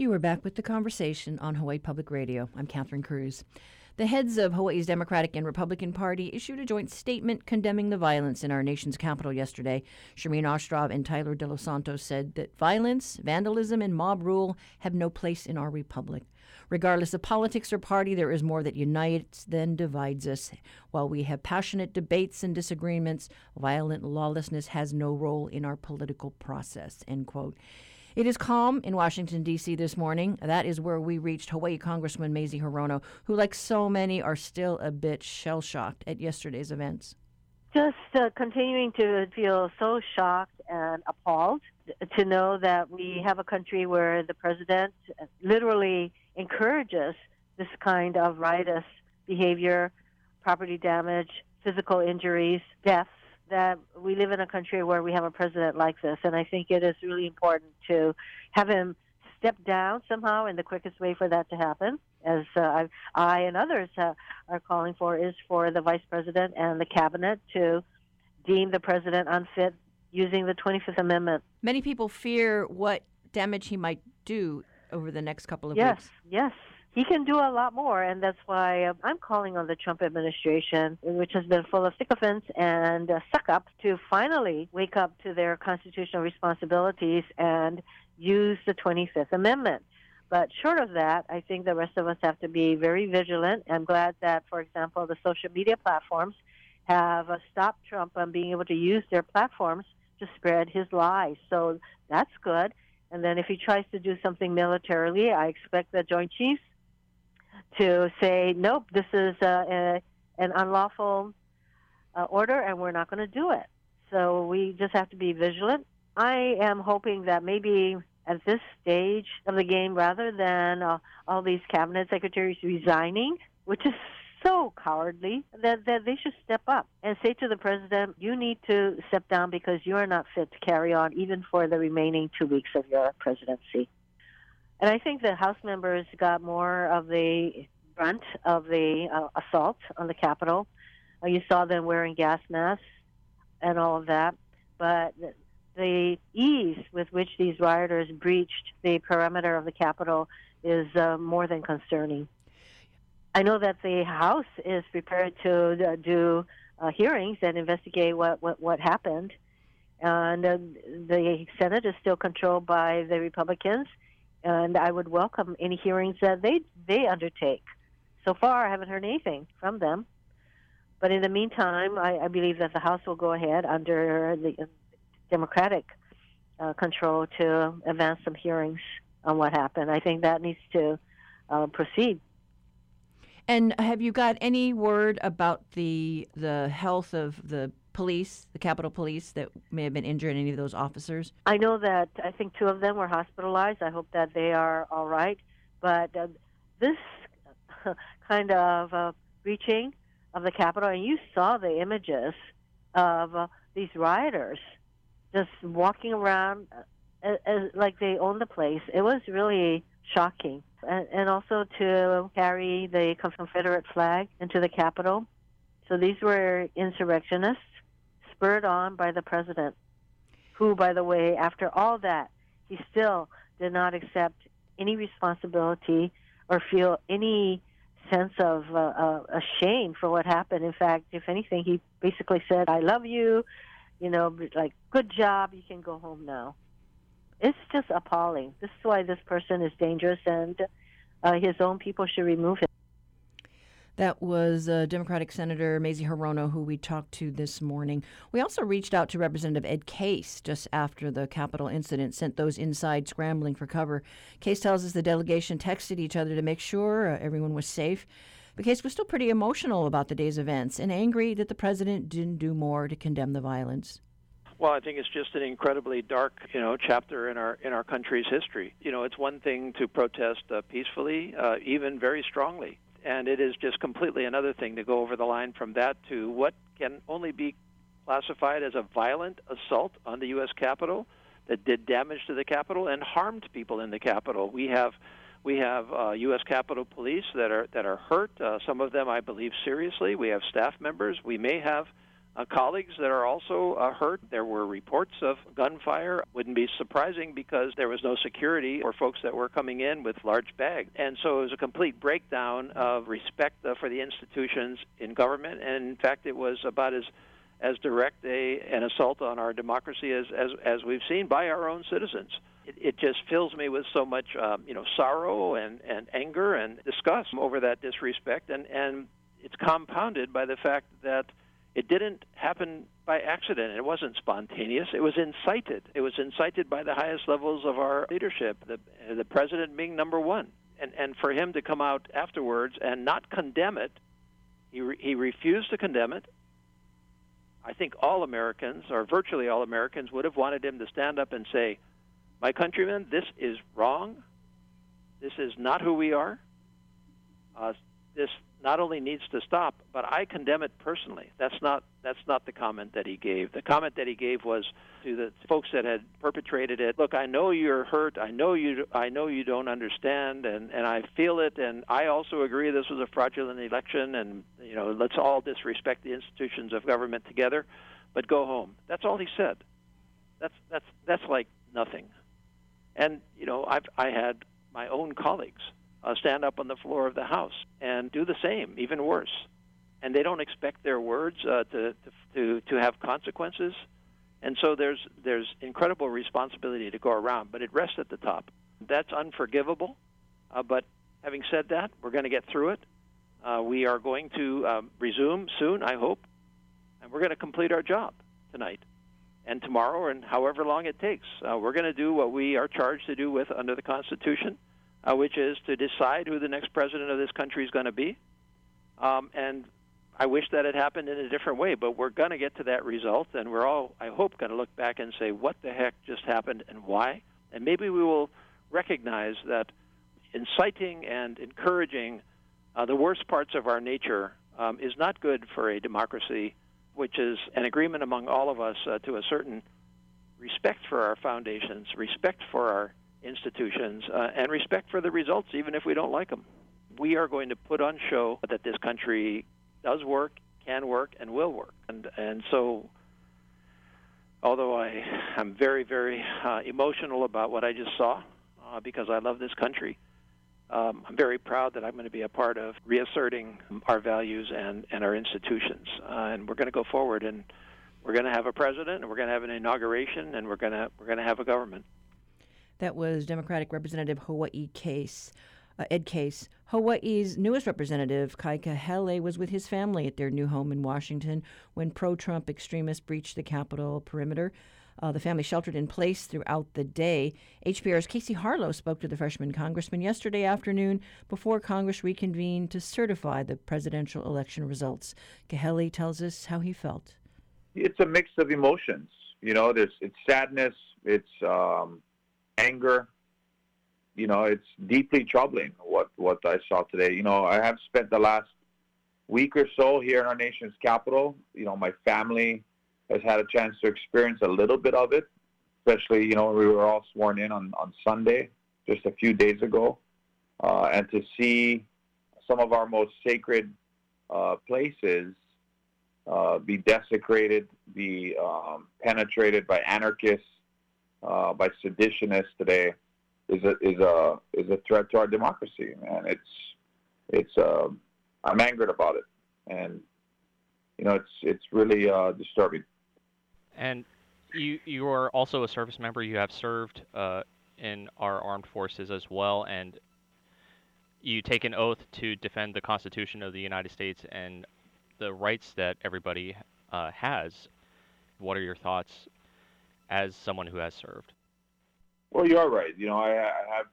You are back with the conversation on Hawaii Public Radio. I'm Catherine Cruz. The heads of Hawaii's Democratic and Republican Party issued a joint statement condemning the violence in our nation's capital yesterday. Shirlene Ostrov and Tyler De Los Santos said that violence, vandalism, and mob rule have no place in our republic. Regardless of politics or party, there is more that unites than divides us. While we have passionate debates and disagreements, violent lawlessness has no role in our political process. End quote. It is calm in Washington, D.C. this morning. That is where we reached Hawaii Congressman Mazie Hirono, who, like so many, are still a bit shell shocked at yesterday's events. Just uh, continuing to feel so shocked and appalled to know that we have a country where the president literally encourages this kind of riotous behavior, property damage, physical injuries, deaths that we live in a country where we have a president like this, and I think it is really important to have him step down somehow, and the quickest way for that to happen, as uh, I and others uh, are calling for, is for the vice president and the cabinet to deem the president unfit using the 25th Amendment. Many people fear what damage he might do over the next couple of yes, weeks. Yes, yes he can do a lot more, and that's why uh, I'm calling on the Trump administration, which has been full of sycophants and uh, suck ups, to finally wake up to their constitutional responsibilities and use the 25th Amendment. But short of that, I think the rest of us have to be very vigilant. I'm glad that, for example, the social media platforms have uh, stopped Trump from being able to use their platforms to spread his lies. So that's good. And then if he tries to do something militarily, I expect the Joint Chiefs to say, nope, this is a, a, an unlawful uh, order and we're not going to do it. So we just have to be vigilant. I am hoping that maybe at this stage of the game, rather than uh, all these cabinet secretaries resigning, which is so cowardly, that, that they should step up and say to the president, you need to step down because you are not fit to carry on even for the remaining two weeks of your presidency. And I think the House members got more of the brunt of the uh, assault on the Capitol. Uh, you saw them wearing gas masks and all of that. But the ease with which these rioters breached the perimeter of the Capitol is uh, more than concerning. I know that the House is prepared to uh, do uh, hearings and investigate what, what, what happened. And uh, the Senate is still controlled by the Republicans and I would welcome any hearings that they they undertake. So far, I haven't heard anything from them. But in the meantime, I, I believe that the House will go ahead under the Democratic uh, control to advance some hearings on what happened. I think that needs to uh, proceed. And have you got any word about the the health of the police, the Capitol Police, that may have been injured, any of those officers? I know that I think two of them were hospitalized. I hope that they are all right. But uh, this kind of uh, breaching of the Capitol, and you saw the images of uh, these rioters just walking around uh, as, as, like they own the place. It was really shocking. And, and also to carry the Confederate flag into the Capitol. So these were insurrectionists spurred on by the president, who, by the way, after all that, he still did not accept any responsibility or feel any sense of uh, uh, shame for what happened. In fact, if anything, he basically said, "I love you," you know, like "Good job, you can go home now." It's just appalling. This is why this person is dangerous, and uh, his own people should remove him. That was uh, Democratic Senator Mazie Hirono, who we talked to this morning. We also reached out to Representative Ed Case just after the Capitol incident, sent those inside scrambling for cover. Case tells us the delegation texted each other to make sure uh, everyone was safe. But Case was still pretty emotional about the day's events and angry that the president didn't do more to condemn the violence. Well, I think it's just an incredibly dark, you know, chapter in our in our country's history. You know, it's one thing to protest uh, peacefully, uh, even very strongly, and it is just completely another thing to go over the line from that to what can only be classified as a violent assault on the U.S. Capitol that did damage to the Capitol and harmed people in the Capitol. We have we have uh, U.S. Capitol Police that are that are hurt. Uh, some of them, I believe, seriously. We have staff members. We may have uh, colleagues that are also uh, hurt. There were reports of gunfire. Wouldn't be surprising because there was no security for folks that were coming in with large bags. And so it was a complete breakdown of respect uh, for the institutions in government. And in fact, it was about as as direct a, an assault on our democracy as, as, as we've seen by our own citizens. It, it just fills me with so much, um, you know, sorrow and, and anger and disgust over that disrespect, and, and it's compounded by the fact that it didn't happen by accident. It wasn't spontaneous. It was incited. It was incited by the highest levels of our leadership, the, the president being number one. And, and for him to come out afterwards and not condemn it, he, re- he refused to condemn it. I think all Americans, or virtually all Americans, would have wanted him to stand up and say, My countrymen, this is wrong. This is not who we are. Uh, this not only needs to stop, but I condemn it personally. That's not that's not the comment that he gave. The comment that he gave was to the folks that had perpetrated it. Look, I know you're hurt. I know you I know you don't understand and and I feel it and I also agree this was a fraudulent election and you know, let's all disrespect the institutions of government together, but go home. That's all he said. That's that's that's like nothing. And you know, I've I had my own colleagues uh, stand up on the floor of the House and do the same, even worse. And they don't expect their words uh, to, to to have consequences. And so there's there's incredible responsibility to go around, but it rests at the top. That's unforgivable. Uh, but having said that, we're going to get through it. Uh, we are going to um, resume soon, I hope, and we're going to complete our job tonight and tomorrow and however long it takes. Uh, we're going to do what we are charged to do with under the Constitution uh, which is to decide who the next president of this country is going to be. Um, and I wish that had happened in a different way, but we're going to get to that result, and we're all, I hope, going to look back and say, what the heck just happened and why? And maybe we will recognize that inciting and encouraging uh, the worst parts of our nature um, is not good for a democracy, which is an agreement among all of us uh, to a certain respect for our foundations, respect for our institutions, uh, and respect for the results, even if we don't like them. We are going to put on show that this country does work, can work, and will work. And and so, although I am very very uh, emotional about what I just saw, uh, because I love this country. Um, I'm very proud that I'm going to be a part of reasserting our values and, and our institutions. Uh, and we're going to go forward, and we're going to have a president, and we're going to have an inauguration, and we're going to we're going to have a government. That was Democratic Representative Hawaii Case. Uh, Ed Case. Hawaii's newest representative, Kai Kahele, was with his family at their new home in Washington when pro Trump extremists breached the Capitol perimeter. Uh, the family sheltered in place throughout the day. HPR's Casey Harlow spoke to the freshman congressman yesterday afternoon before Congress reconvened to certify the presidential election results. Kahele tells us how he felt. It's a mix of emotions. You know, there's it's sadness, it's um, anger. You know, it's deeply troubling what what I saw today. You know, I have spent the last week or so here in our nation's capital. You know, my family has had a chance to experience a little bit of it, especially you know we were all sworn in on on Sunday just a few days ago, uh, and to see some of our most sacred uh, places uh, be desecrated, be um, penetrated by anarchists uh, by seditionists today is a is a is a threat to our democracy, and it's it's uh, I'm angered about it, and you know it's it's really uh, disturbing. And you you are also a service member. You have served uh, in our armed forces as well, and you take an oath to defend the Constitution of the United States and the rights that everybody uh, has. What are your thoughts as someone who has served? Well, you're right. You know, I, I have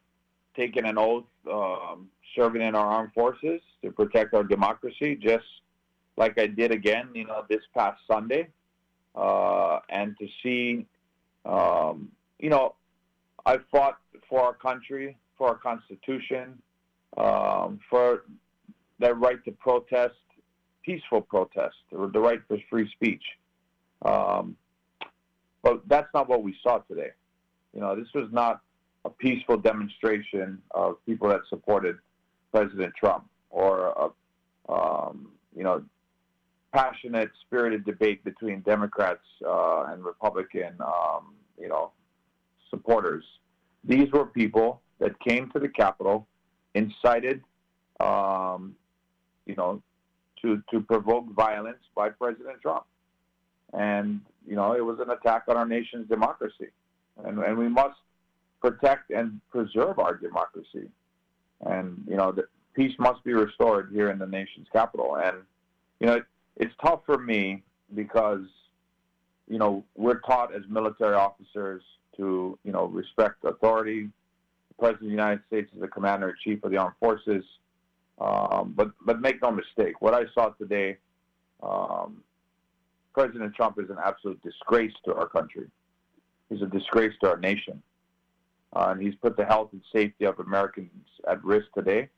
taken an oath um, serving in our armed forces to protect our democracy, just like I did again, you know, this past Sunday. Uh, and to see, um, you know, I fought for our country, for our Constitution, um, for the right to protest, peaceful protest, or the right for free speech. Um, but that's not what we saw today. You know, this was not a peaceful demonstration of people that supported President Trump or, a, um, you know, passionate, spirited debate between Democrats uh, and Republican, um, you know, supporters. These were people that came to the Capitol, incited, um, you know, to to provoke violence by President Trump, and you know, it was an attack on our nation's democracy, and and we must protect and preserve our democracy, and you know, the peace must be restored here in the nation's capital, and you know, it, it's tough for me because you know we're taught as military officers to you know respect authority. The President of the United States is the commander in chief of the armed forces. Um, but but make no mistake, what I saw today, um, President Trump is an absolute disgrace to our country. He's a disgrace to our nation, uh, and he's put the health and safety of Americans at risk today.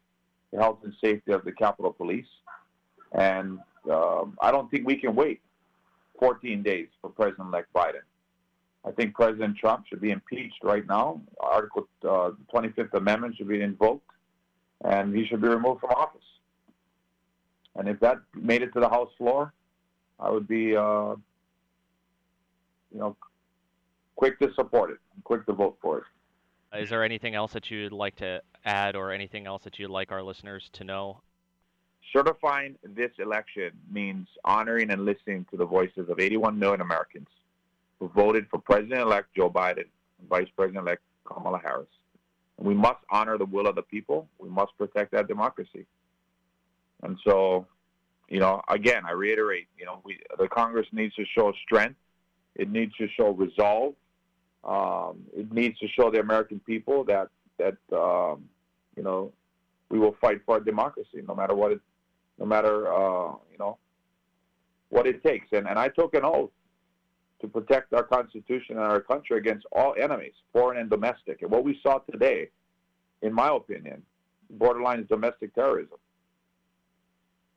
The health and safety of the Capitol Police, and um, I don't think we can wait 14 days for President-elect Biden. I think President Trump should be impeached right now. Article uh, 25th Amendment should be invoked, and he should be removed from office. And if that made it to the House floor, I would be, uh, you know, quick to support it, quick to vote for it. Is there anything else that you'd like to add, or anything else that you'd like our listeners to know Certifying this election means honoring and listening to the voices of 81 million Americans who voted for President-elect Joe Biden and Vice President-elect Kamala Harris. We must honor the will of the people. We must protect that democracy. And so, you know, again, I reiterate, you know, we, the Congress needs to show strength. It needs to show resolve. Um, it needs to show the American people that that um, you know we will fight for democracy, no matter what it no matter uh, you know what it takes. And and I took an oath to protect our Constitution and our country against all enemies, foreign and domestic. And what we saw today, in my opinion, borderline domestic terrorism.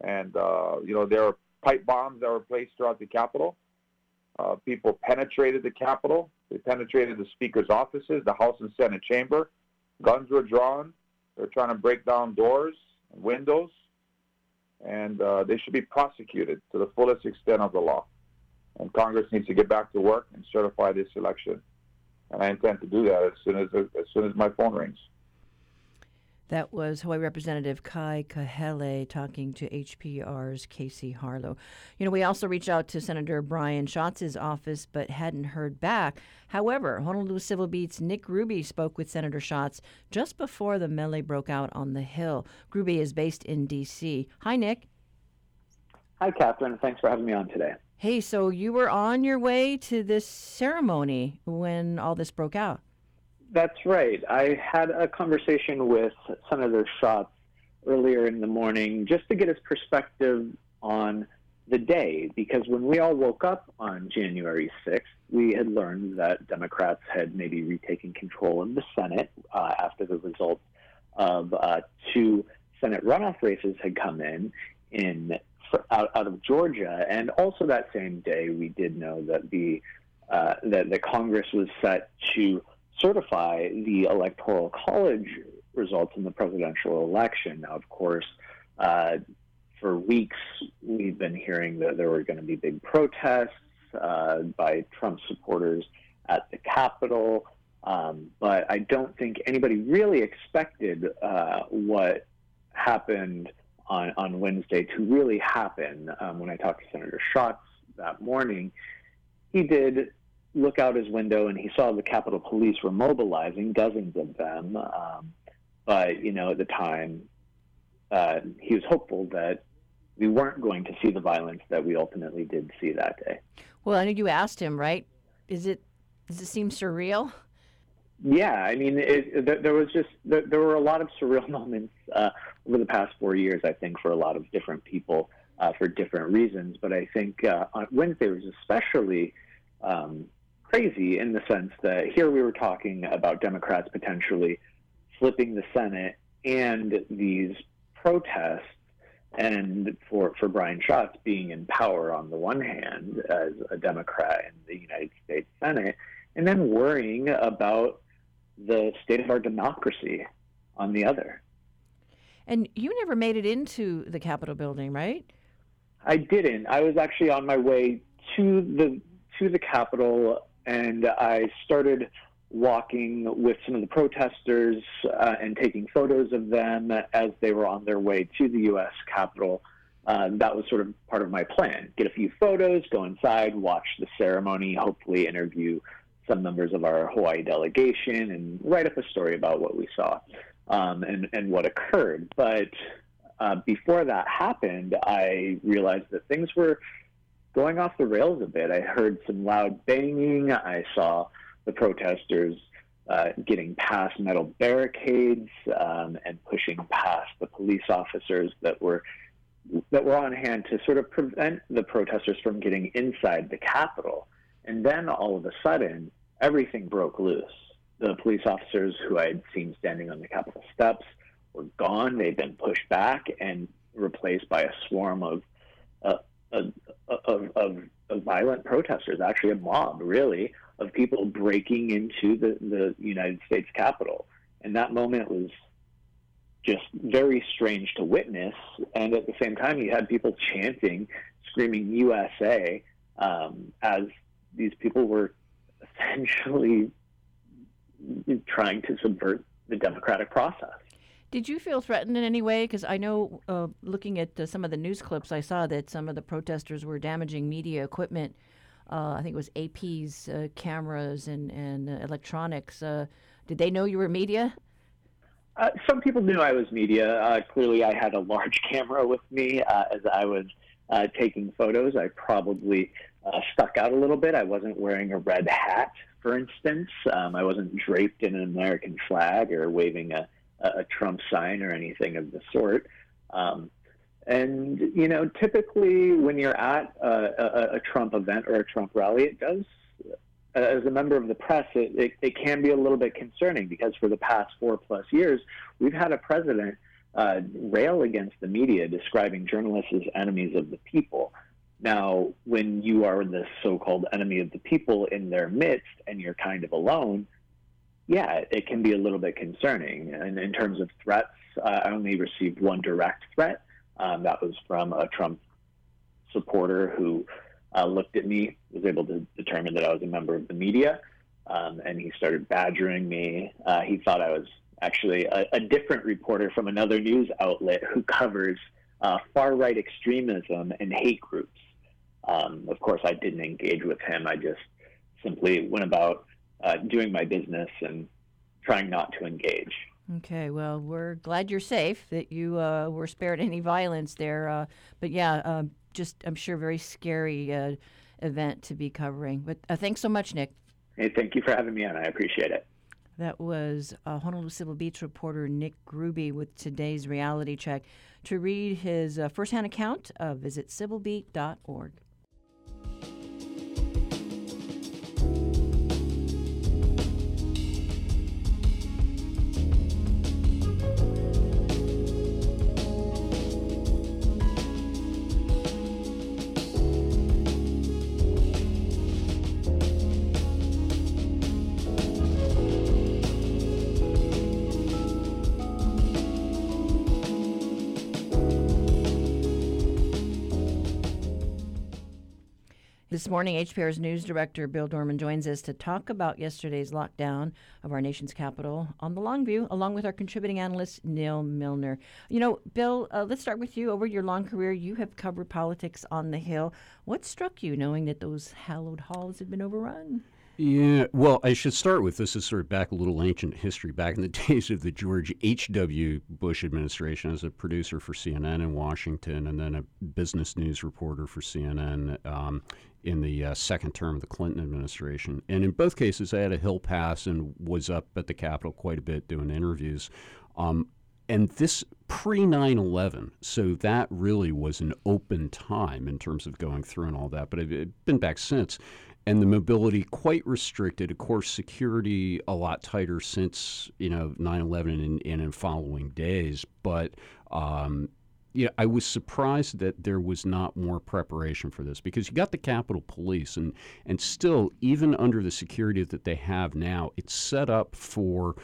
And uh, you know there are pipe bombs that were placed throughout the Capitol. Uh, people penetrated the Capitol. They penetrated the Speaker's offices, the House and Senate chamber. Guns were drawn. They're trying to break down doors and windows and uh, they should be prosecuted to the fullest extent of the law. And Congress needs to get back to work and certify this election. And I intend to do that as soon as as soon as my phone rings. That was Hawaii Representative Kai Kahele talking to HPR's Casey Harlow. You know, we also reached out to Senator Brian Schatz's office but hadn't heard back. However, Honolulu Civil Beat's Nick Grube spoke with Senator Schatz just before the melee broke out on the Hill. Grube is based in D.C. Hi, Nick. Hi, Catherine. Thanks for having me on today. Hey, so you were on your way to this ceremony when all this broke out. That's right. I had a conversation with Senator Schatz earlier in the morning just to get his perspective on the day, because when we all woke up on January 6th, we had learned that Democrats had maybe retaken control of the Senate uh, after the results of uh, two Senate runoff races had come in in out, out of Georgia, and also that same day we did know that the uh, that the Congress was set to certify the electoral college results in the presidential election. Now, of course, uh, for weeks we've been hearing that there were going to be big protests uh, by Trump supporters at the Capitol. Um, but I don't think anybody really expected uh, what happened on, on Wednesday to really happen. Um, when I talked to Senator Schatz that morning, he did look out his window and he saw the Capitol Police were mobilizing, dozens of them. Um, but you know, at the time, uh, he was hopeful that we weren't going to see the violence that we ultimately did see that day. Well, I know you asked him, right? Is it does it seem surreal? Yeah, I mean, it, it, there was just there, there, were a lot of surreal moments uh, over the past four years. I think for a lot of different people uh, for different reasons, but I think uh, on Wednesday was especially um, crazy in the sense that here we were talking about Democrats potentially flipping the Senate and these protests, and for, for Brian Schatz being in power on the one hand as a Democrat in the United States Senate, and then worrying about the state of our democracy on the other. And you never made it into the Capitol building, right? I didn't. I was actually on my way to the to the Capitol, and I started walking with some of the protesters uh, and taking photos of them as they were on their way to the U.S. Capitol. Uh, that was sort of part of my plan. Get a few photos, go inside, watch the ceremony, hopefully interview some members of our Hawaii delegation, and write up a story about what we saw um, and, and what occurred. But uh, before that happened, I realized that things were going off the rails a bit. I heard some loud banging. I saw the protesters uh, getting past metal barricades um, and pushing past the police officers that were that were on hand to sort of prevent the protesters from getting inside the Capitol. And then all of a sudden, everything broke loose. The police officers who I had seen standing on the Capitol steps were gone. They'd been pushed back and replaced by a swarm of uh, of, of, of, violent protesters, actually a mob, really, of people breaking into the, the United States Capitol. And that moment was just very strange to witness. And at the same time, you had people chanting, screaming USA, um, as these people were essentially trying to subvert the democratic process. Did you feel threatened in any way? Because I know, uh, looking at uh, some of the news clips, I saw that some of the protesters were damaging media equipment. Uh, I think it was AP's uh, cameras and and uh, electronics. Uh, did they know you were media? some people knew I was media. clearly, I had a large camera with me as I was taking photos. I probably stuck out a little bit. I wasn't wearing a red hat, for instance. Um, I wasn't draped in an American flag or waving a a Trump sign or anything of the sort. Um, and you know, typically when you're at a, a, a, Trump event or a Trump rally, it does. As a member of the press, it, it, it, can be a little bit concerning because for the past four plus years, we've had a president uh, rail against the media, describing journalists as enemies of the people. Now, when you are the so called enemy of the people in their midst and you're kind of alone, yeah, it can be a little bit concerning. And in terms of threats, I only received one direct threat. Um, that was from a Trump supporter who uh, looked at me, was able to determine that I was a member of the media, um, and he started badgering me. Uh, he thought I was actually a, a, different reporter from another news outlet who covers uh, far right extremism and hate groups. Um, of course, I didn't engage with him. I just simply went about uh, doing my business and trying not to engage. Okay, well, we're glad you're safe, that you uh, were spared any violence there. Uh, but yeah, uh, just I'm sure very scary uh, event to be covering. But uh, thanks so much, Nick. Hey, thank you for having me on. I appreciate it. That was Honolulu Civil Beat reporter Nick Grube with today's reality check. To read his firsthand account, visit civilbeat.org. This morning, HPR's news director Bill Dorman joins us to talk about yesterday's lockdown of our nation's capital on the long view, along with our contributing analyst Neal Milner. You know, Bill, uh, let's start with you. Over your long career, you have covered politics on the Hill. What struck you knowing that those hallowed halls had been overrun? Yeah, well, I should start with this is sort of back a little ancient history. Back in the days of the George H.W. Bush administration, as a producer for CNN in Washington and then a business news reporter for CNN um, in the uh, second term of the Clinton administration. And in both cases, I had a Hill pass and was up at the Capitol quite a bit doing interviews. Um, and this pre 9 11, so that really was an open time in terms of going through and all that. But I've been back since and the mobility quite restricted. Of course, security a lot tighter since you know 9/11 and, and in following days. But um, yeah, I was surprised that there was not more preparation for this because you got the Capitol Police, and and still, even under the security that they have now, it's set up for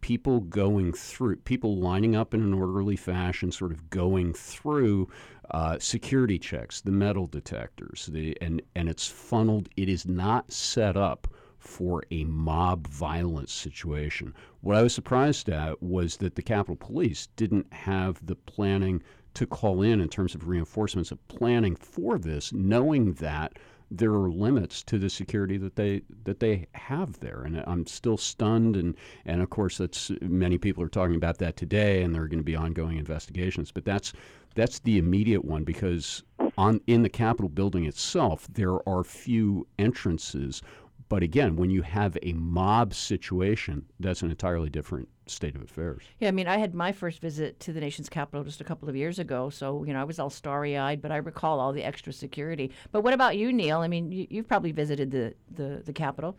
people going through, people lining up in an orderly fashion, sort of going through uh, security checks, the metal detectors, the and and it's funneled. It is not set up for a mob violence situation. What I was surprised at was that the Capitol Police didn't have the planning to call in in terms of reinforcements of planning for this, knowing that there are limits to the security that they that they have there, and I'm still stunned. And and of course, that's many people are talking about that today, and there are going to be ongoing investigations. But that's that's the immediate one because on in the Capitol building itself, there are few entrances. But again, when you have a mob situation, that's an entirely different state of affairs. Yeah, I mean, I had my first visit to the nation's capital just a couple of years ago, so you know I was all starry-eyed, but I recall all the extra security. But what about you, Neal? I mean, you, have probably visited the, the the Capitol.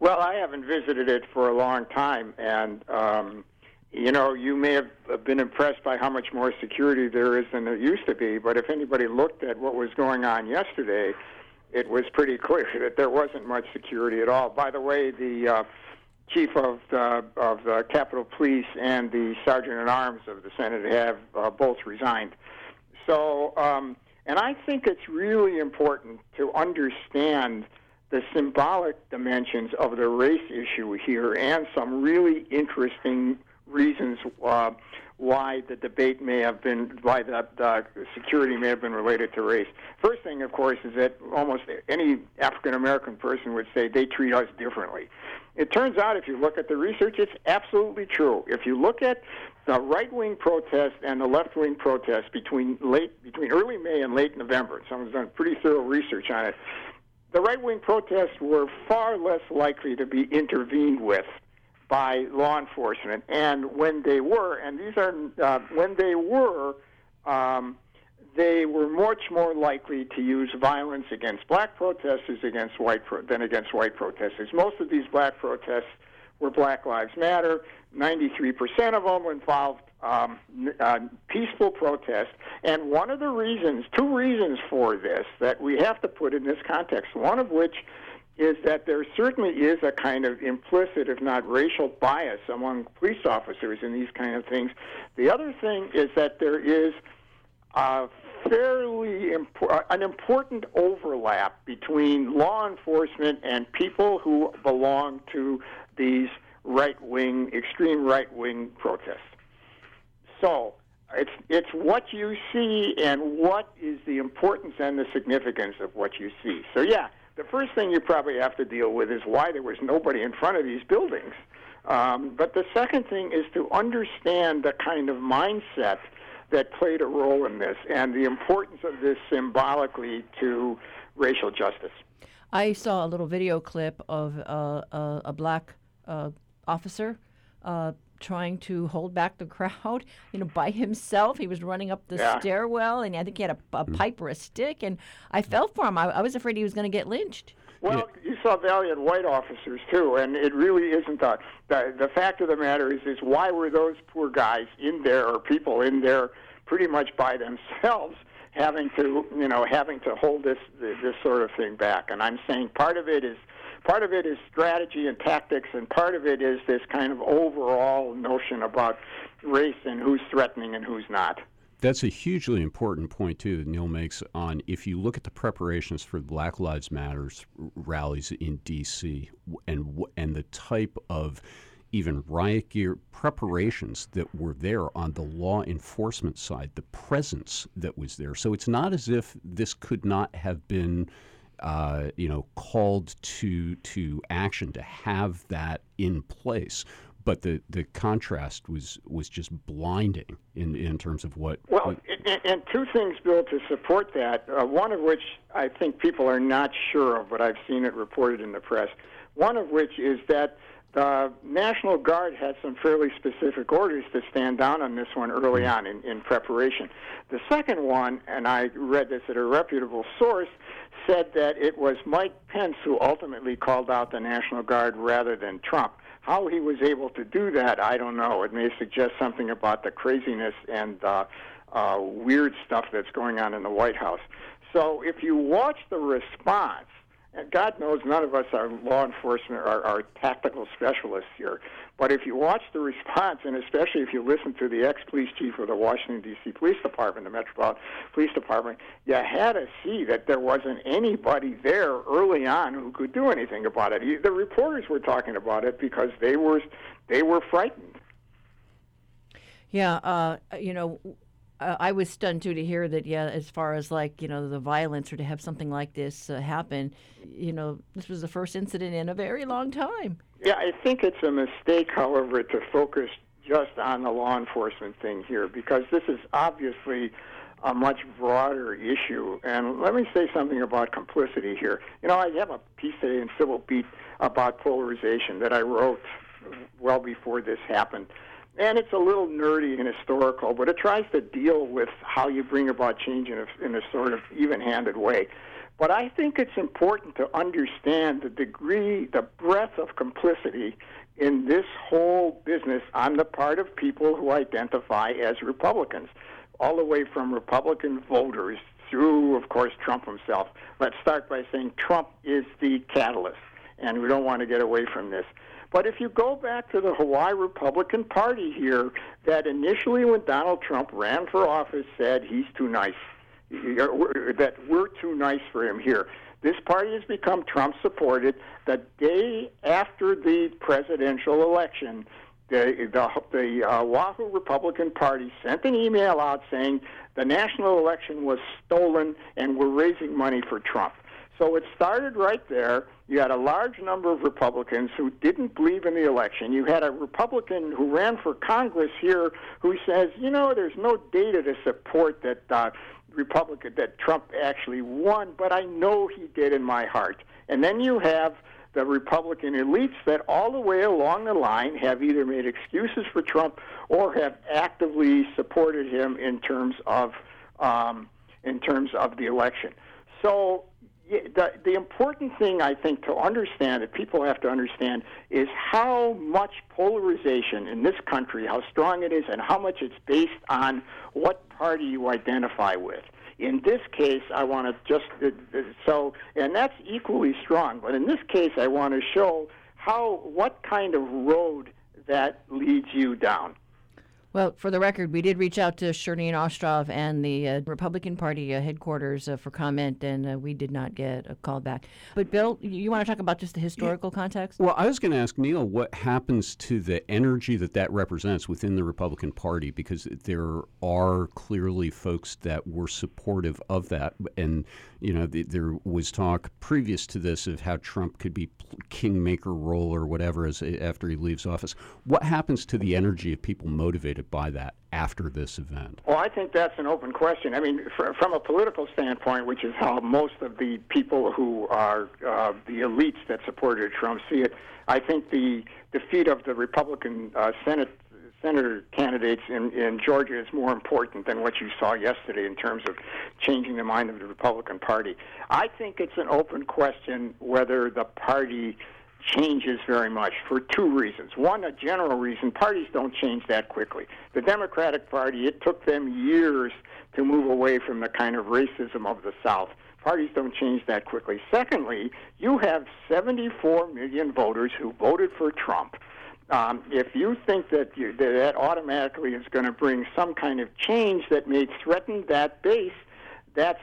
Well, I haven't visited it for a long time, and um, you know, you may have been impressed by how much more security there is than there used to be. But if anybody looked at what was going on yesterday, it was pretty clear that there wasn't much security at all. By the way, the uh, chief of the, of the Capitol Police and the sergeant at arms of the Senate have uh, both resigned. So, um, and I think it's really important to understand the symbolic dimensions of the race issue here and some really interesting reasons uh, why the debate may have been, why the, the security may have been related to race. First thing, of course, is that almost any African American person would say they treat us differently. It turns out, if you look at the research, it's absolutely true. If you look at the right-wing protest and the left-wing protest between late, between early May and late November, someone's done pretty thorough research on it. The right-wing protests were far less likely to be intervened with by law enforcement. And when they were, and these are uh, when they were, um, they were much more likely to use violence against black protesters against white pro- than against white protesters. Most of these black protests were Black Lives Matter. 93% of them involved um, uh, peaceful protest. And one of the reasons, two reasons for this that we have to put in this context, one of which is that there certainly is a kind of implicit, if not racial bias among police officers in these kind of things. The other thing is that there is a fairly impo- an important overlap between law enforcement and people who belong to these right wing, extreme right wing protests. So it's it's what you see and what is the importance and the significance of what you see. So yeah, the first thing you probably have to deal with is why there was nobody in front of these buildings. Um, but the second thing is to understand the kind of mindset that played a role in this and the importance of this symbolically to racial justice. I saw a little video clip of uh, uh, a black uh, officer uh, trying to hold back the crowd, you know, by himself. He was running up the yeah. stairwell, and I think he had a, a mm. pipe or a stick. And I felt for him. I, I was afraid he was going to get lynched. Saw valiant white officers too, and it really isn't that. The, the fact of the matter is, is why were those poor guys in there, or people in there, pretty much by themselves, having to, you know, having to hold this this sort of thing back? And I'm saying part of it is part of it is strategy and tactics, and part of it is this kind of overall notion about race and who's threatening and who's not. That's a hugely important point too that Neal makes on if you look at the preparations for Black Lives Matters rallies in D.C. and and the type of even riot gear preparations that were there on the law enforcement side, the presence that was there. So it's not as if this could not have been uh, you know, called to to action to have that in place. But the, the contrast was was just blinding in, in terms of what. Well, what, and, and, two things, Bill, to support that. Uh, one of which I think people are not sure of, but I've seen it reported in the press. One of which is that the National Guard had some fairly specific orders to stand down on this one early mm-hmm. on in, in preparation. The second one, and I read this at a reputable source, said that it was Mike Pence who ultimately called out the National Guard rather than Trump. How he was able to do that, I don't know. It may suggest something about the craziness and uh, uh, weird stuff that's going on in the White House. So if you watch the response, God knows none of us are law enforcement or are tactical specialists here. But if you watch the response, and especially if you listen to the ex-police chief of the Washington D.C. Police Department, the Metropolitan Police Department, you had to see that there wasn't anybody there early on who could do anything about it. The reporters were talking about it because they were they were frightened. Yeah, uh, you know, uh, I was stunned too to hear that. Yeah, as far as like you know the violence or to have something like this uh, happen, you know, this was the first incident in a very long time. Yeah, I think it's a mistake, however, to focus just on the law enforcement thing here because this is obviously a much broader issue. And let me say something about complicity here. You know, I have a piece today in Civil Beat about polarization that I wrote well before this happened. And it's a little nerdy and historical, but it tries to deal with how you bring about change in a, in a sort of even handed way. But I think it's important to understand the degree, the breadth of complicity in this whole business on the part of people who identify as Republicans, all the way from Republican voters through, of course, Trump himself. Let's start by saying Trump is the catalyst, and we don't want to get away from this. But if you go back to the Hawaii Republican Party here, that initially when Donald Trump ran for office said he's too nice that we're too nice for him here. This party has become Trump supported. The day after the presidential election, the, the, the uh, Oahu Republican Party sent an email out saying the national election was stolen and we're raising money for Trump. So it started right there. You had a large number of Republicans who didn't believe in the election. You had a Republican who ran for Congress here who says, you know, there's no data to support that uh, Republican that Trump actually won, but I know he did in my heart. And then you have the Republican elites that all the way along the line have either made excuses for Trump or have actively supported him in terms of um, in terms of the election. So the the important thing I think to understand that people have to understand is how much polarization in this country, how strong it is, and how much it's based on what party you identify with. In this case, I want to just uh, uh, so, and that's equally strong. But in this case, I want to show how what kind of road that leads you down. Well, for the record, we did reach out to Shirlene Ostrov and the uh, Republican Party uh, headquarters uh, for comment, and uh, we did not get a call back. But, Bill, you want to talk about just the historical yeah. context? Well, I was going to ask Neal what happens to the energy that that represents within the Republican Party, because there are clearly folks that were supportive of that. And, you know, the, there was talk previous to this of how Trump could be kingmaker role or whatever as after he leaves office. What happens to the energy of people motivated? by that after this event? Well, I think that's an open question. I mean, fr- from a political standpoint, which is how most of the people who are uh, the elites that supported Trump see it, I think the defeat of the Republican uh, Senate senator candidates in, in Georgia is more important than what you saw yesterday in terms of changing the mind of the Republican Party. I think it's an open question whether the party changes very much for two reasons. One, a general reason, parties don't change that quickly. The Democratic Party, it took them years to move away from the kind of racism of the South. Parties don't change that quickly. Secondly, you have 74 million voters who voted for Trump. Um, if you think that, you, that that automatically is going to bring some kind of change that may threaten that base, that's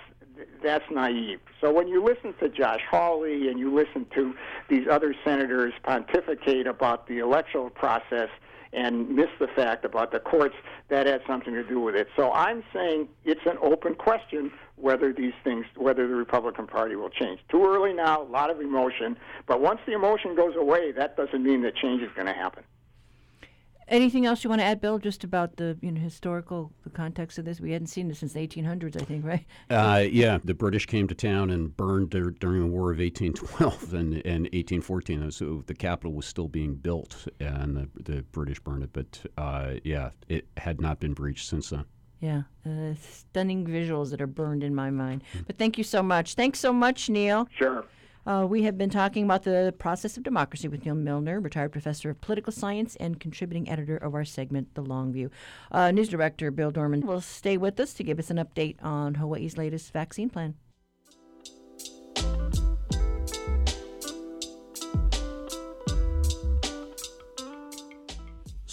that's naive. So when you listen to Josh Hawley and you listen to these other senators pontificate about the electoral process and miss the fact about the courts, that has something to do with it. So I'm saying it's an open question whether these things, whether the Republican Party will change. Too early now, a lot of emotion, but once the emotion goes away, that doesn't mean that change is going to happen. Anything else you want to add, Bill, just about the you know historical the context of this? We hadn't seen this since the 1800s, I think, right? Uh, yeah, the British came to town and burned der- during the War of 1812 and, and 1814. So the capital was still being built, and the, the British burned it. But uh, yeah, it had not been breached since then. Yeah, uh, stunning visuals that are burned in my mind. Mm-hmm. But thank you so much. Thanks so much, Neal. Sure. Uh, we have been talking about the process of democracy with Neal Milner, retired professor of political science and contributing editor of our segment, The Long View. Uh, News director Bill Dorman will stay with us to give us an update on Hawaii's latest vaccine plan.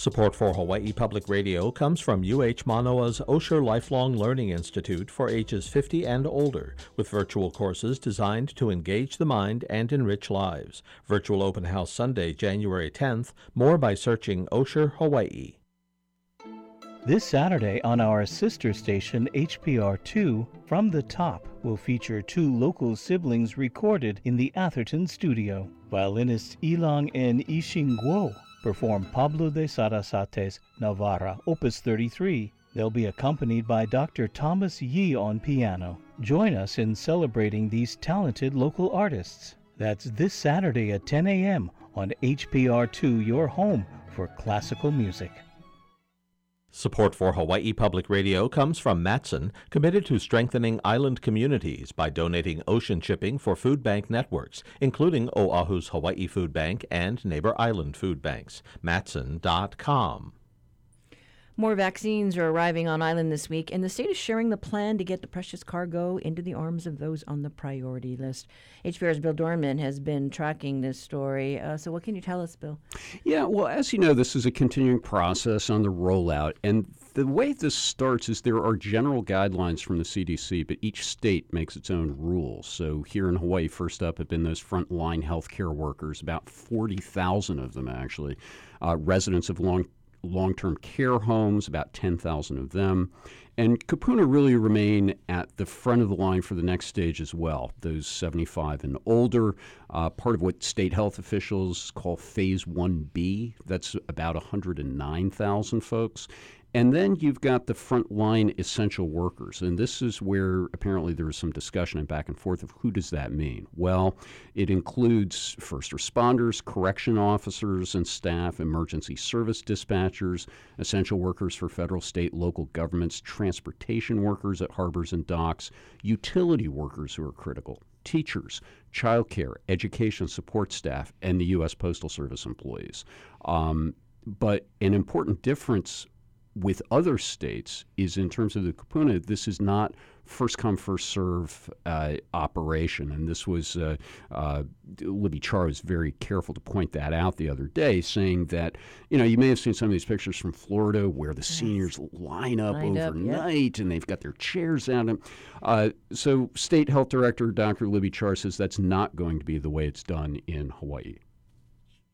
Support for Hawaii Public Radio comes from UH Manoa's Osher Lifelong Learning Institute for ages 50 and older, with virtual courses designed to engage the mind and enrich lives. Virtual Open House Sunday, January 10th. More by searching Osher Hawaii. This Saturday on our sister station HPR2, From the Top will feature two local siblings recorded in the Atherton studio. Violinists Ilang and Ishing Guo perform Pablo de Sarasate's Navarra, Opus 33. They'll be accompanied by Dr. Thomas Yee on piano. Join us in celebrating these talented local artists. That's this Saturday at 10 a.m. on HPR2, your home for classical music. Support for Hawaii Public Radio comes from Matson, committed to strengthening island communities by donating ocean shipping for food bank networks, including Oahu's Hawaii Food Bank and Neighbor Island Food Banks. Matson.com. More vaccines are arriving on island this week, and the state is sharing the plan to get the precious cargo into the arms of those on the priority list. HPR's Bill Dorman has been tracking this story. Uh, so, what can you tell us, Bill? Yeah, well, as you know, this is a continuing process on the rollout, and the way this starts is there are general guidelines from the CDC, but each state makes its own rules. So here in Hawaii, first up have been those frontline healthcare workers, about 40,000 of them actually, uh, residents of long long term care homes, about 10,000 of them. And Kupuna really remain at the front of the line for the next stage as well, those 75 and older. Uh, part of what state health officials call Phase 1B, that's about 109,000 folks. And then you've got the frontline essential workers. And this is where apparently there was some discussion and back and forth of who does that mean? Well, it includes first responders, correction officers and staff, emergency service dispatchers, essential workers for federal, state, local governments, transportation workers at harbors and docks, utility workers who are critical, teachers, childcare, education support staff, and the U.S. Postal Service employees. Um, but an important difference with other states is in terms of the kupuna, this is not first come first serve uh, operation, and this was uh, uh, Libby Char was very careful to point that out the other day, saying that you know you may have seen some of these pictures from Florida where the seniors line up Lined up, overnight and they've got their chairs out. And, uh, so, State Health Director Dr. Libby Char says that's not going to be the way it's done in Hawaii.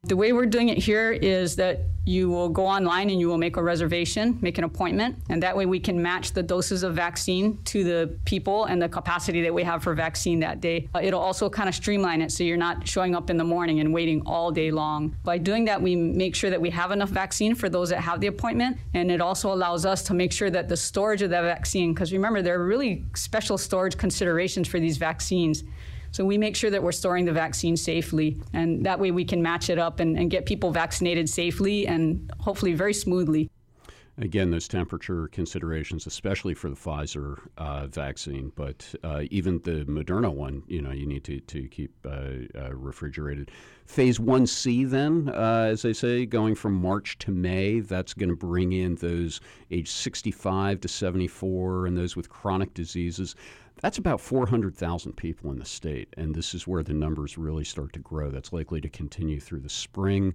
The way we're doing it here is that you will go online and you will make a reservation, make an appointment, and that way we can match the doses of vaccine to the people and the capacity that we have for vaccine that day. Uh, it'll also kind of streamline it so you're not showing up in the morning and waiting all day long. By doing that, we make sure that we have enough vaccine for those that have the appointment, and it also allows us to make sure that the storage of that vaccine, because remember, there are really special storage considerations for these vaccines. So we make sure that we're storing the vaccine safely, and that way we can match it up and, and get people vaccinated safely and hopefully very smoothly. Again, those temperature considerations, especially for the Pfizer uh, vaccine, but uh, even the Moderna one, you know, you need to, to keep uh, uh refrigerated. Phase 1C, then, uh, as they say, going from March to May, that's going to bring in those age 65 to 74 and those with chronic diseases. That's about 400,000 people in the state, and this is where the numbers really start to grow. That's likely to continue through the spring.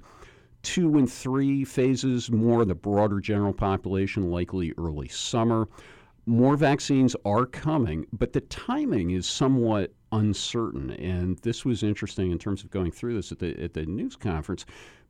Two and three phases, more of the broader general population, likely early summer. More vaccines are coming, but the timing is somewhat uncertain. And this was interesting in terms of going through this at the, at the news conference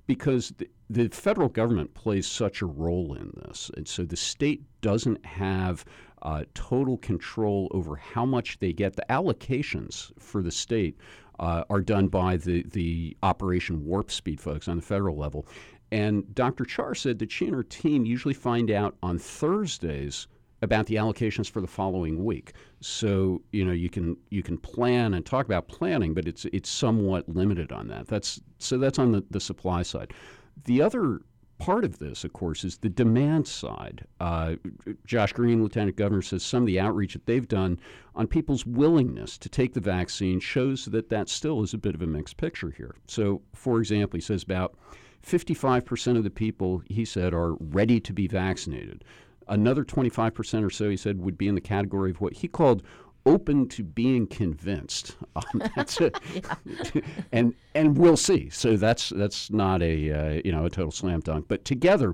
because the, the, federal government plays such a role in this. And so the state doesn't have uh, total control over how much they get. The allocations for the state uh, are done by the, the Operation Warp Speed folks on the federal level. And Dr. Char said that she and her team usually find out on Thursdays about the allocations for the following week. So you know you can you can plan and talk about planning, but it's it's somewhat limited on that. That's so that's on the, the supply side. The other part of this, of course, is the demand side. Uh, Josh Green, Lieutenant Governor, says some of the outreach that they've done on people's willingness to take the vaccine shows that that still is a bit of a mixed picture here. So, for example, he says about 55% of the people, he said, are ready to be vaccinated. Another 25% or so, he said, would be in the category of what he called open to being convinced. Um, and and we'll see. So that's that's not a uh, you know a total slam dunk. But together,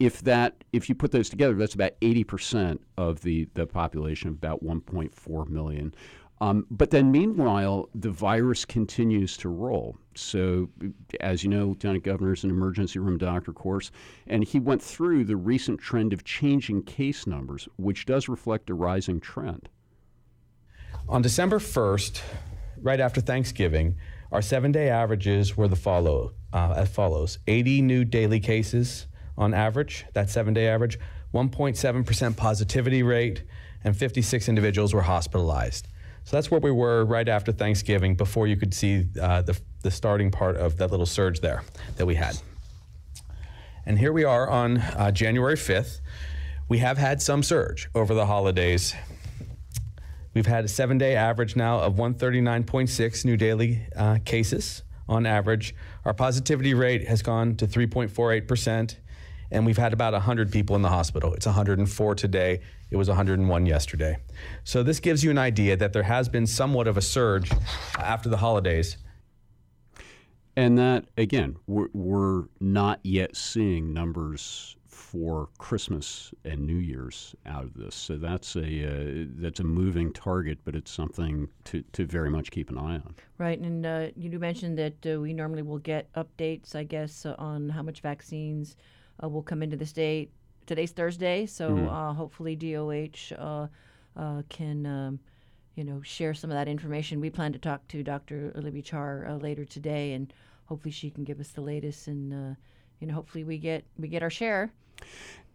if that if you put those together, that's about eighty percent of the the population, about one point four million. Um, but then, meanwhile, the virus continues to roll. So, as you know, Lieutenant Governor is an emergency room doctor, of course, and he went through the recent trend of changing case numbers, which does reflect a rising trend. On December 1st, right after Thanksgiving, our seven day averages were the follow, uh, as follows 80 new daily cases on average, that seven day average, 1.7% positivity rate, and 56 individuals were hospitalized. So that's where we were right after Thanksgiving before you could see uh, the, the starting part of that little surge there that we had. And here we are on uh, January 5th. We have had some surge over the holidays. We've had a seven day average now of 139.6 new daily uh, cases on average. Our positivity rate has gone to 3.48%, and we've had about 100 people in the hospital. It's 104 today. It was 101 yesterday. So this gives you an idea that there has been somewhat of a surge after the holidays. And that, again, we're, we're not yet seeing numbers for Christmas and New Year's out of this. So that's a uh, that's a moving target, but it's something to, to very much keep an eye on. Right, and uh, you mentioned that uh, we normally will get updates, I guess, on how much vaccines uh, will come into the state today's Thursday, so mm-hmm. uh, hopefully DOH uh, uh, can. Um, you know, share some of that information. We plan to talk to Dr. Olivia Char uh, later today, and hopefully she can give us the latest. And uh, you know, hopefully we get we get our share.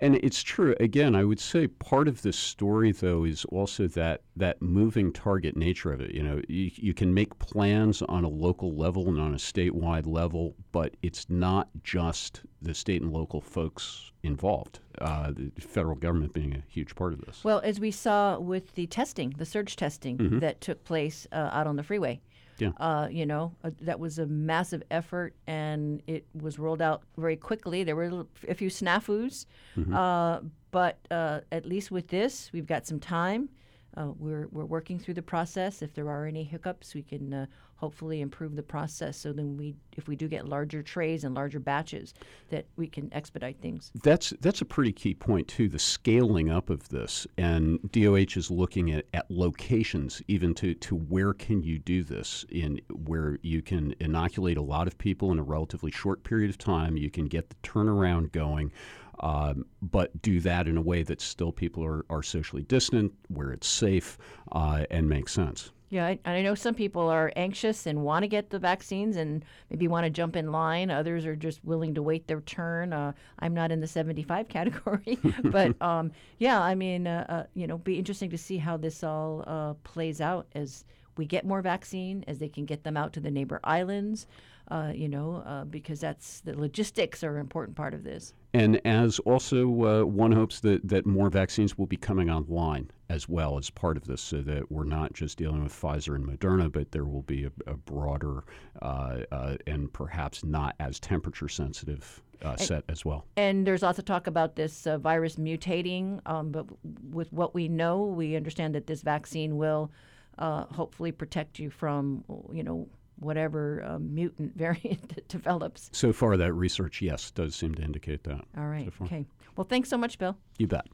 And it's true. Again, I would say part of this story, though, is also that that moving target nature of it. You know, you, you can make plans on a local level and on a statewide level, but it's not just the state and local folks involved. Uh, the federal government being a huge part of this. Well, as we saw with the testing, the surge testing mm-hmm. that took place uh, out on the freeway. Yeah. Uh, you know, uh, that was a massive effort, and it was rolled out very quickly. There were a few snafus, mm-hmm. uh, but uh, at least with this, we've got some time. Uh, we're we're working through the process. If there are any hiccups, we can uh, hopefully improve the process. So then we, if we do get larger trays and larger batches, that we can expedite things. That's that's a pretty key point too. The scaling up of this, and DOH is looking at, at locations, even to to where can you do this in where you can inoculate a lot of people in a relatively short period of time. You can get the turnaround going um, but do that in a way that still people are, are socially distant, where it's safe, uh, and makes sense. Yeah, I, I know some people are anxious and want to get the vaccines and maybe want to jump in line. Others are just willing to wait their turn. Uh, I'm not in the 75 category, but um, yeah, I mean, uh, uh, you know, be interesting to see how this all uh, plays out as we get more vaccine, as they can get them out to the neighbor islands uh, you know, uh, because that's the logistics are an important part of this. And as also uh, one hopes that, that more vaccines will be coming online as well as part of this, so that we're not just dealing with Pfizer and Moderna, but there will be a, a broader uh, uh, and perhaps not as temperature sensitive uh, set as well. And there's also talk about this uh, virus mutating, um, but with what we know, we understand that this vaccine will uh, hopefully protect you from, you know, whatever uh, mutant variant that develops. So far, that research, yes, does seem to indicate that. All right. So okay. Well, thanks so much, Bill. You bet.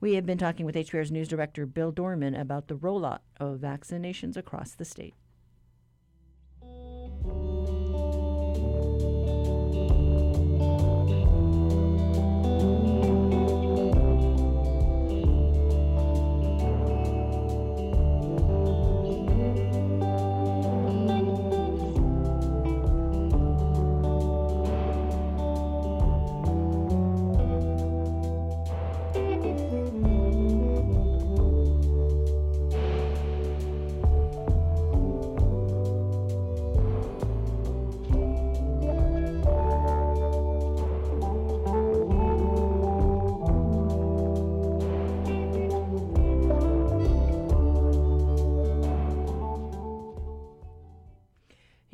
We have been talking with HPR's news director, Bill Dorman, about the rollout of vaccinations across the state.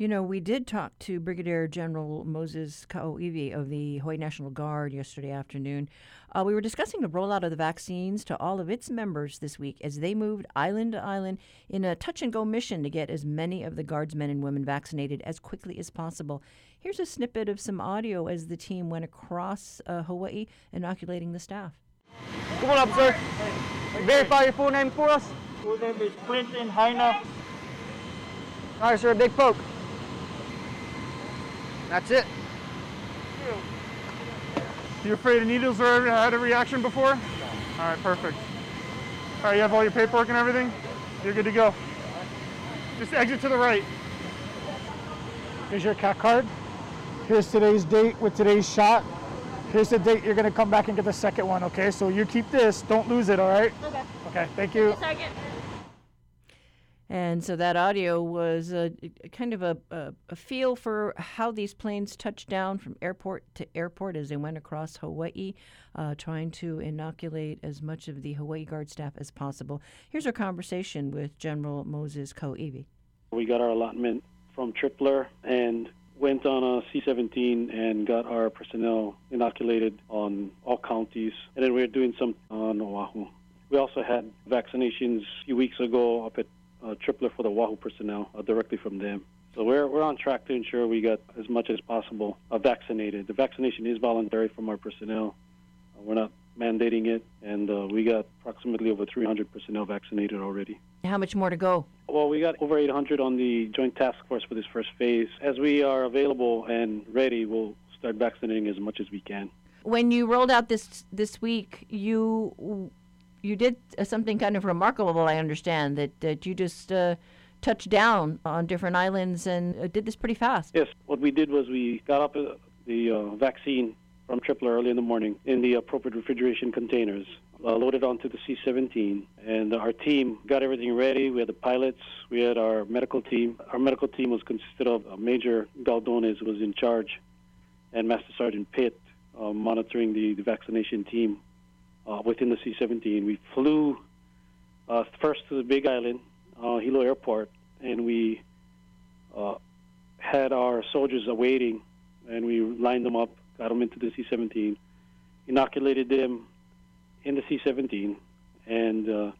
You know, we did talk to Brigadier General Moses Ka'oiwi of the Hawaii National Guard yesterday afternoon. Uh, we were discussing the rollout of the vaccines to all of its members this week as they moved island to island in a touch and go mission to get as many of the Guard's men and women vaccinated as quickly as possible. Here's a snippet of some audio as the team went across uh, Hawaii inoculating the staff. Come on up, sir. Verify your full name for us. Full name is Quentin Heina. All right, sir, big poke. That's it. You afraid of needles or ever had a reaction before? No. All right, perfect. All right, you have all your paperwork and everything? You're good to go. Just exit to the right. Here's your CAT card. Here's today's date with today's shot. Here's the date you're gonna come back and get the second one, okay? So you keep this, don't lose it, all right? Okay. Okay, thank you. And so that audio was a, a kind of a, a, a, feel for how these planes touched down from airport to airport as they went across Hawaii, uh, trying to inoculate as much of the Hawaii Guard staff as possible. Here's our conversation with General Moses Ka'oiwi. We got our allotment from Tripler and went on a C-17 and got our personnel inoculated on all counties. And then we are doing some on Oahu. We also had vaccinations a few weeks ago up at uh, Tripler for the Oahu personnel uh, directly from them. So we're, we're on track to ensure we get as much as possible uh, vaccinated. The vaccination is voluntary from our personnel. Uh, we're not mandating it, and uh, we got approximately over 300 personnel vaccinated already. How much more to go? Well, we got over 800 on the Joint Task Force for this first phase. As we are available and ready, we'll start vaccinating as much as we can. When you rolled out this this week, you you did something kind of remarkable. I understand that that you just uh, touched down on different islands and uh, did this pretty fast. Yes, what we did was we got up uh, the uh, vaccine from Tripler early in the morning in the appropriate refrigeration containers, uh, loaded onto the C-17, and our team got everything ready. We had the pilots, we had our medical team. Our medical team was consisted of uh, Major Galdones was in charge, and Master Sergeant Pitt monitoring the, the vaccination team uh, within the C-17. We flew uh, first to the Big Island, uh, Hilo Airport, and we uh, had our soldiers awaiting, and we lined them up, got them into the C-17, inoculated them in the C-17, and uh,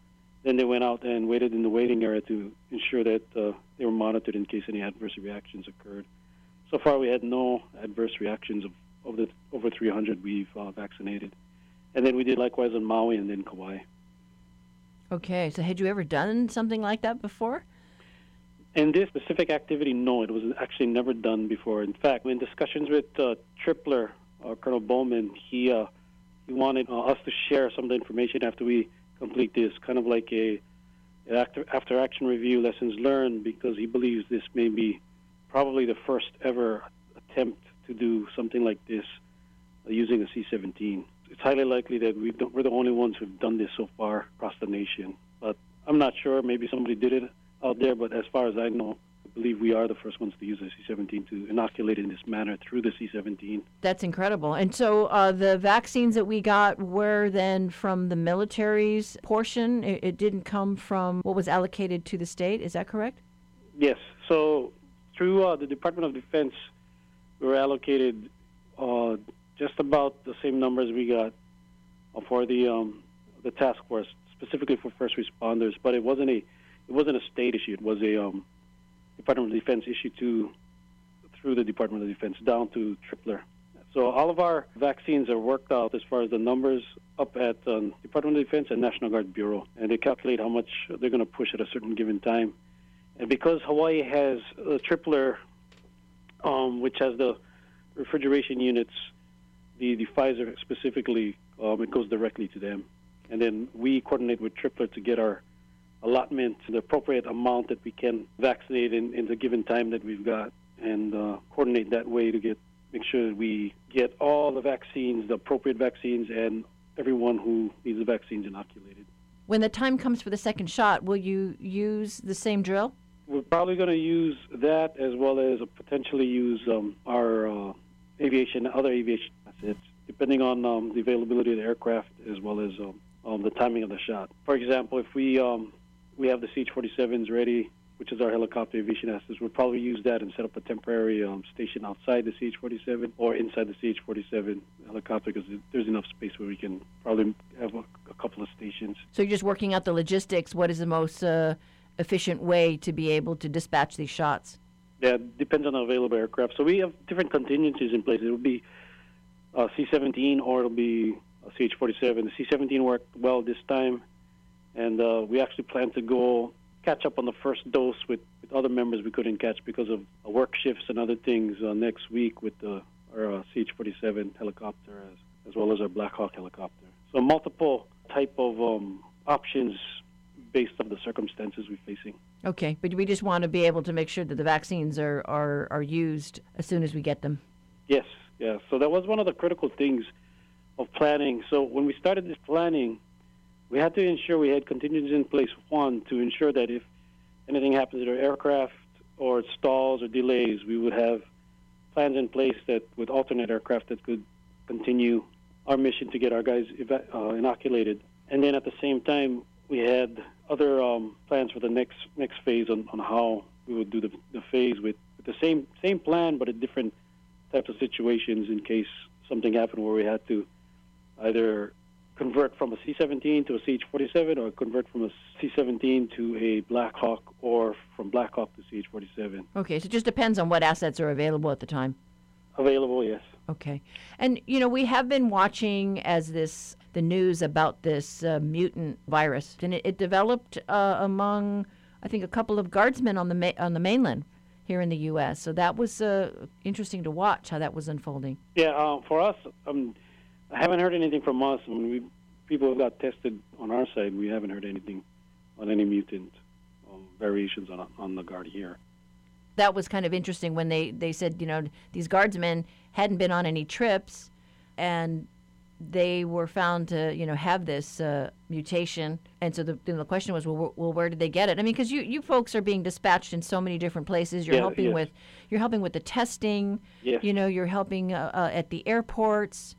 then they went out and waited in the waiting area to ensure that uh, they were monitored in case any adverse reactions occurred. So far, we had no adverse reactions of, of the over 300 we've vaccinated and then we did likewise on Maui and then Kauai. Okay, so had you ever done something like that before? In this specific activity, no, it was actually never done before. In fact, in discussions with uh, Tripler, uh, Colonel Bowman, he uh, he wanted uh, us to share some of the information after we complete this, kind of like a after after action review, lessons learned, because he believes this may be probably the first ever attempt to do something like this uh, using a C-17 it's highly likely that we we're the only ones who've done this so far across the nation. But I'm not sure. Maybe somebody did it out there, but as far as I know, I believe we are the first ones to use the C-17 to inoculate in this manner through the C-17. That's incredible. And so uh, the vaccines that we got were then from the military's portion. It, it didn't come from what was allocated to the state. Is that correct? Yes. So through uh, the Department of Defense, we were allocated uh, just about the same numbers we got for the um, the task force, specifically for first responders. But it wasn't a it wasn't a state issue. It was a um, Department of Defense issue to through the Department of Defense down to Tripler. So all of our vaccines are worked out as far as the numbers up at um, Department of Defense and National Guard Bureau, and they calculate how much they're going to push at a certain given time. And because Hawaii has a Tripler, um, which has the refrigeration units the, the Pfizer specifically, um, it goes directly to them. And then we coordinate with Tripler to get our allotment, the appropriate amount that we can vaccinate in, in the given time that we've got, and uh, coordinate that way to get make sure that we get all the vaccines, the appropriate vaccines, and everyone who needs the vaccines inoculated. When the time comes for the second shot, will you use the same drill? We're probably going to use that as well as potentially use um, our uh, aviation, other aviation it's depending on um, the availability of the aircraft as well as um, um, the timing of the shot. For example, if we um, we have the CH-47s ready which is our helicopter aviation assets. We'll probably use that and set up a temporary um, station outside the CH-47 or inside the CH-47 helicopter because there's enough space where we can probably have a, a couple of stations. So you're just working out the logistics. What is the most uh, efficient way to be able to dispatch these shots? Yeah, it depends on the available aircraft. So we have different contingencies in place. It'll be uh, C-17 or it'll be CH-47. The C-17 worked well this time, and uh, we actually plan to go catch up on the first dose with, with other members we couldn't catch because of uh, work shifts and other things uh, next week with the, our uh, CH-47 helicopter as, as well as our Black Hawk helicopter. So multiple type of um, options based on the circumstances we're facing. Okay, but we just want to be able to make sure that the vaccines are, are, are used as soon as we get them. Yes, yeah. So that was one of the critical things of planning. So when we started this planning, we had to ensure we had contingencies in place. One, to ensure that if anything happens to our aircraft or stalls or delays, we would have plans in place that with alternate aircraft that could continue our mission to get our guys uh, inoculated. And then at the same time, we had other um, plans for the next next phase on, on how we would do the, the phase with, with the same same plan, but a different types of situations in case something happened where we had to either convert from a C-17 to a CH-47 or convert from a C-17 to a Black Hawk or from Black Hawk to CH-47. Okay, so it just depends on what assets are available at the time. Available, yes. Okay. And, you know, we have been watching as this, the news about this uh, mutant virus, and it, it developed uh, among, I think, a couple of guardsmen on the, ma- on the mainland here in the U.S. So that was uh, interesting to watch how that was unfolding. Yeah, uh, for us, um, I haven't heard anything from us. When we people have got tested on our side, we haven't heard anything on any mutant um, variations on on the guard here. That was kind of interesting when they they said you know these guardsmen hadn't been on any trips, and they were found to you know have this uh, mutation, and so the the question was well, well where did they get it? I mean because you you folks are being dispatched in so many different places. You're Yeah, helping yes. with you're helping with the testing. Yes. You know you're helping uh, uh, at the airports.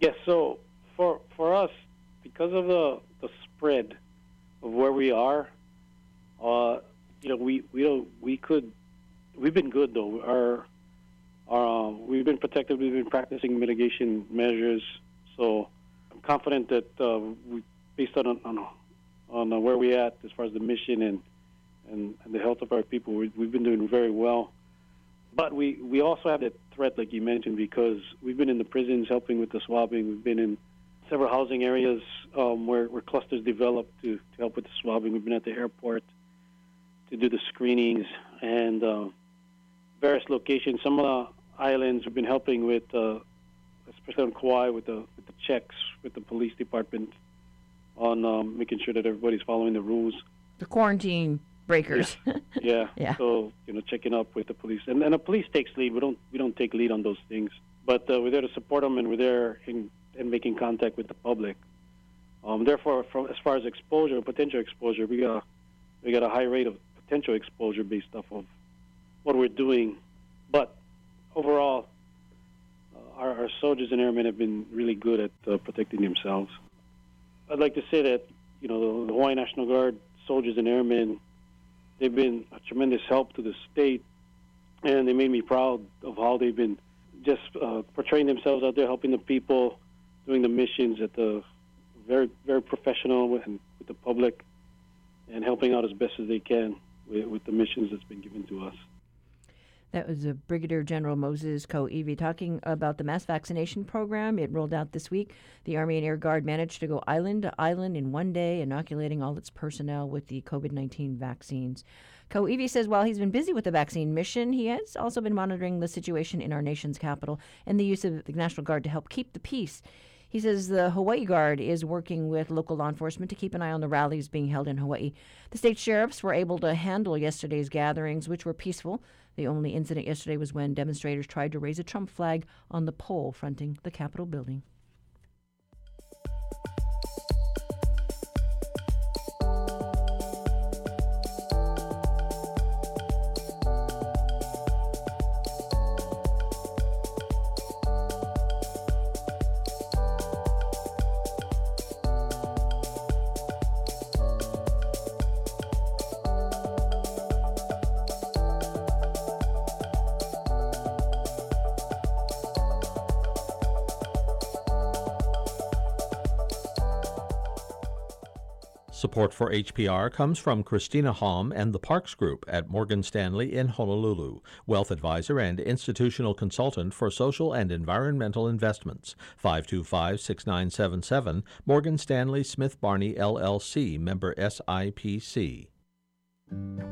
Yes. So for for us, because of the the spread of where we are, uh, you know, we we don't we could we've been good though. Our uh, we've been protected. We've been practicing mitigation measures. So I'm confident that uh, we, based on on on where we're at as far as the mission and and, and the health of our people, we, we've been doing very well. But we, we also have that threat, like you mentioned, because we've been in the prisons helping with the swabbing. We've been in several housing areas um, where, where clusters develop to, to help with the swabbing. We've been at the airport to do the screenings and uh, various locations. Some of the islands we've been helping with, uh, especially on Kauai, with the, with the checks with the police department on um, making sure that everybody's following the rules. The quarantine breakers. Yeah. Yeah. So you know, checking up with the police, and, and the police takes lead. We don't we don't take lead on those things, but uh, we're there to support them, and we're there in, in making contact with the public. Um, therefore, from as far as exposure, potential exposure, we got we got a high rate of potential exposure based off of what we're doing. But overall, uh, our, our soldiers and airmen have been really good at uh, protecting themselves. I'd like to say that you know the, the Hawaii National Guard soldiers and airmen they've been a tremendous help to the state, and they made me proud of how they've been just uh, portraying themselves out there, helping the people, doing the missions at the very very professional with, with the public, and helping out as best as they can with, with the missions that's been given to us. That was uh, Brigadier General Moses Ka'oiwi talking about the mass vaccination program. It rolled out this week. The Army and Air Guard managed to go island to island in one day, inoculating all its personnel with the COVID 19 vaccines. Koivi says while he's been busy with the vaccine mission, he has also been monitoring the situation in our nation's capital and the use of the National Guard to help keep the peace. He says the Hawaii Guard is working with local law enforcement to keep an eye on the rallies being held in Hawaii. The state sheriffs were able to handle yesterday's gatherings, which were peaceful. The only incident yesterday was when demonstrators tried to raise a Trump flag on the pole fronting the Capitol building. Support for HPR comes from Christina Halm and the Parks Group at Morgan Stanley in Honolulu, wealth advisor and institutional consultant for social and environmental investments. 525 6977, Morgan Stanley Smith Barney LLC, member SIPC.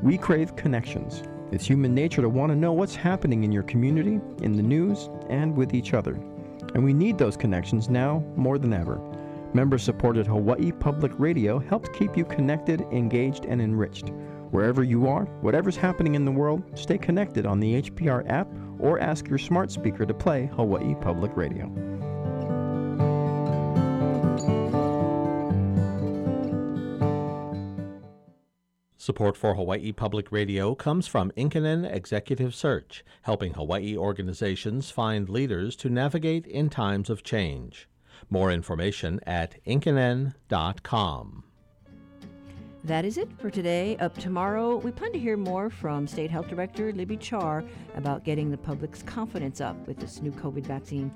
We crave connections. It's human nature to want to know what's happening in your community, in the news, and with each other. And we need those connections now more than ever. Member supported Hawaii Public Radio helps keep you connected, engaged, and enriched. Wherever you are, whatever's happening in the world, stay connected on the HPR app or ask your smart speaker to play Hawaii Public Radio. Support for Hawaii Public Radio comes from Inkinen Executive Search, helping Hawaii organizations find leaders to navigate in times of change. More information at inkinen.com. That is it for today. Up tomorrow, we plan to hear more from State Health Director Libby Char about getting the public's confidence up with this new COVID vaccine.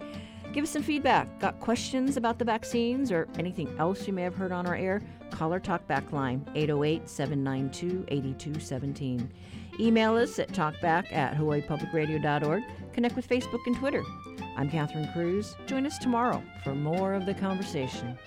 Give us some feedback. Got questions about the vaccines or anything else you may have heard on our air? Call our talkback line, 808 792 8217. Email us at talkback at hawaiipublicradio.org. Connect with Facebook and Twitter. I'm Catherine Cruz. Join us tomorrow for more of the conversation.